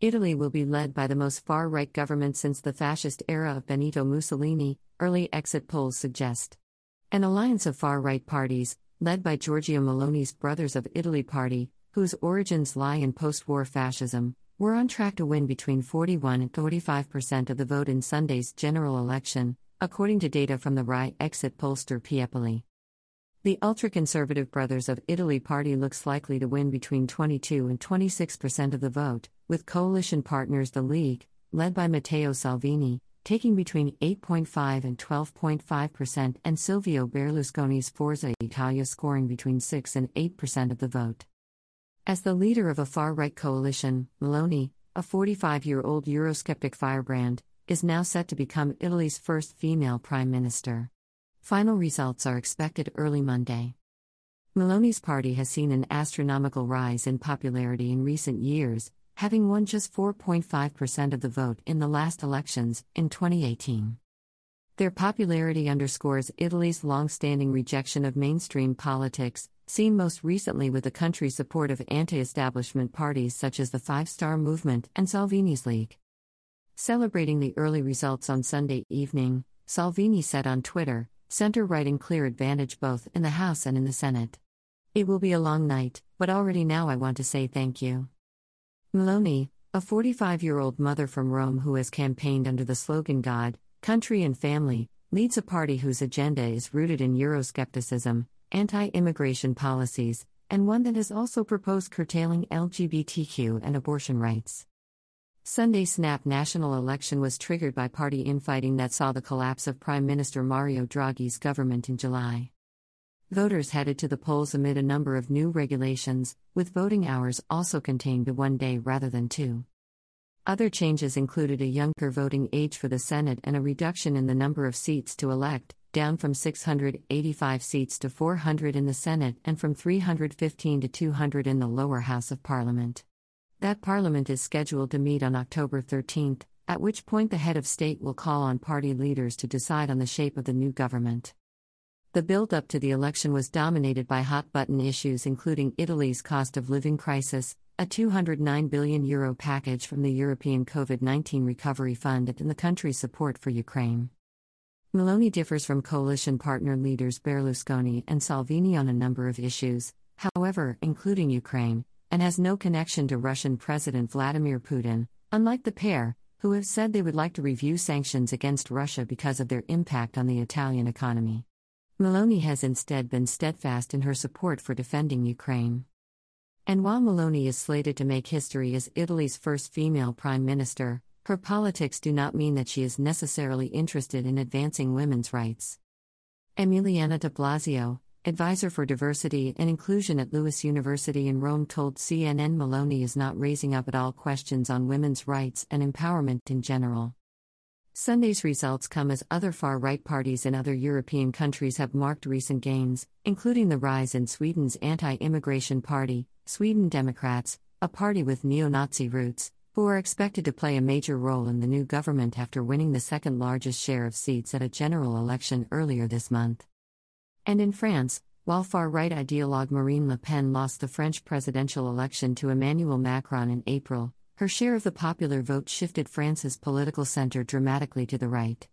Italy will be led by the most far right government since the fascist era of Benito Mussolini, early exit polls suggest. An alliance of far right parties, led by Giorgia Meloni's Brothers of Italy party, whose origins lie in post war fascism, were on track to win between 41 and 45% of the vote in Sunday's general election, according to data from the RAI exit pollster Piepoli. The ultra conservative Brothers of Italy party looks likely to win between 22 and 26% of the vote, with coalition partners the League, led by Matteo Salvini, taking between 8.5 and 12.5%, and Silvio Berlusconi's Forza Italia scoring between 6 and 8% of the vote. As the leader of a far right coalition, Meloni, a 45 year old Eurosceptic firebrand, is now set to become Italy's first female prime minister. Final results are expected early Monday. Meloni's party has seen an astronomical rise in popularity in recent years, having won just 4.5% of the vote in the last elections, in 2018. Their popularity underscores Italy's long standing rejection of mainstream politics, seen most recently with the country's support of anti establishment parties such as the Five Star Movement and Salvini's League. Celebrating the early results on Sunday evening, Salvini said on Twitter, center right in clear advantage both in the House and in the Senate. It will be a long night, but already now I want to say thank you. Meloni, a 45 year old mother from Rome who has campaigned under the slogan God, Country and Family, leads a party whose agenda is rooted in Euroscepticism, anti immigration policies, and one that has also proposed curtailing LGBTQ and abortion rights. Sunday's snap national election was triggered by party infighting that saw the collapse of Prime Minister Mario Draghi's government in July. Voters headed to the polls amid a number of new regulations, with voting hours also contained to one day rather than two. Other changes included a younger voting age for the Senate and a reduction in the number of seats to elect, down from 685 seats to 400 in the Senate and from 315 to 200 in the lower house of Parliament. That Parliament is scheduled to meet on October 13, at which point the head of state will call on party leaders to decide on the shape of the new government. The build up to the election was dominated by hot button issues including Italy's cost of living crisis, a 209 billion euro package from the European COVID 19 Recovery Fund, and the country's support for Ukraine. Meloni differs from coalition partner leaders Berlusconi and Salvini on a number of issues, however, including Ukraine, and has no connection to Russian President Vladimir Putin, unlike the pair, who have said they would like to review sanctions against Russia because of their impact on the Italian economy. Meloni has instead been steadfast in her support for defending Ukraine. And while Meloni is slated to make history as Italy's first female prime minister, her politics do not mean that she is necessarily interested in advancing women's rights. Emiliana de Blasio, advisor for diversity and inclusion at LUISS University in Rome, told CNN Meloni is not raising up at all questions on women's rights and empowerment in general. Sunday's results come as other far right parties in other European countries have marked recent gains, including the rise in Sweden's anti immigration party, Sweden Democrats, a party with neo Nazi roots, who are expected to play a major role in the new government after winning the second largest share of seats at a general election earlier this month. And in France, while far right ideologue Marine Le Pen lost the French presidential election to Emmanuel Macron in April, her share of the popular vote shifted France's political center dramatically to the right.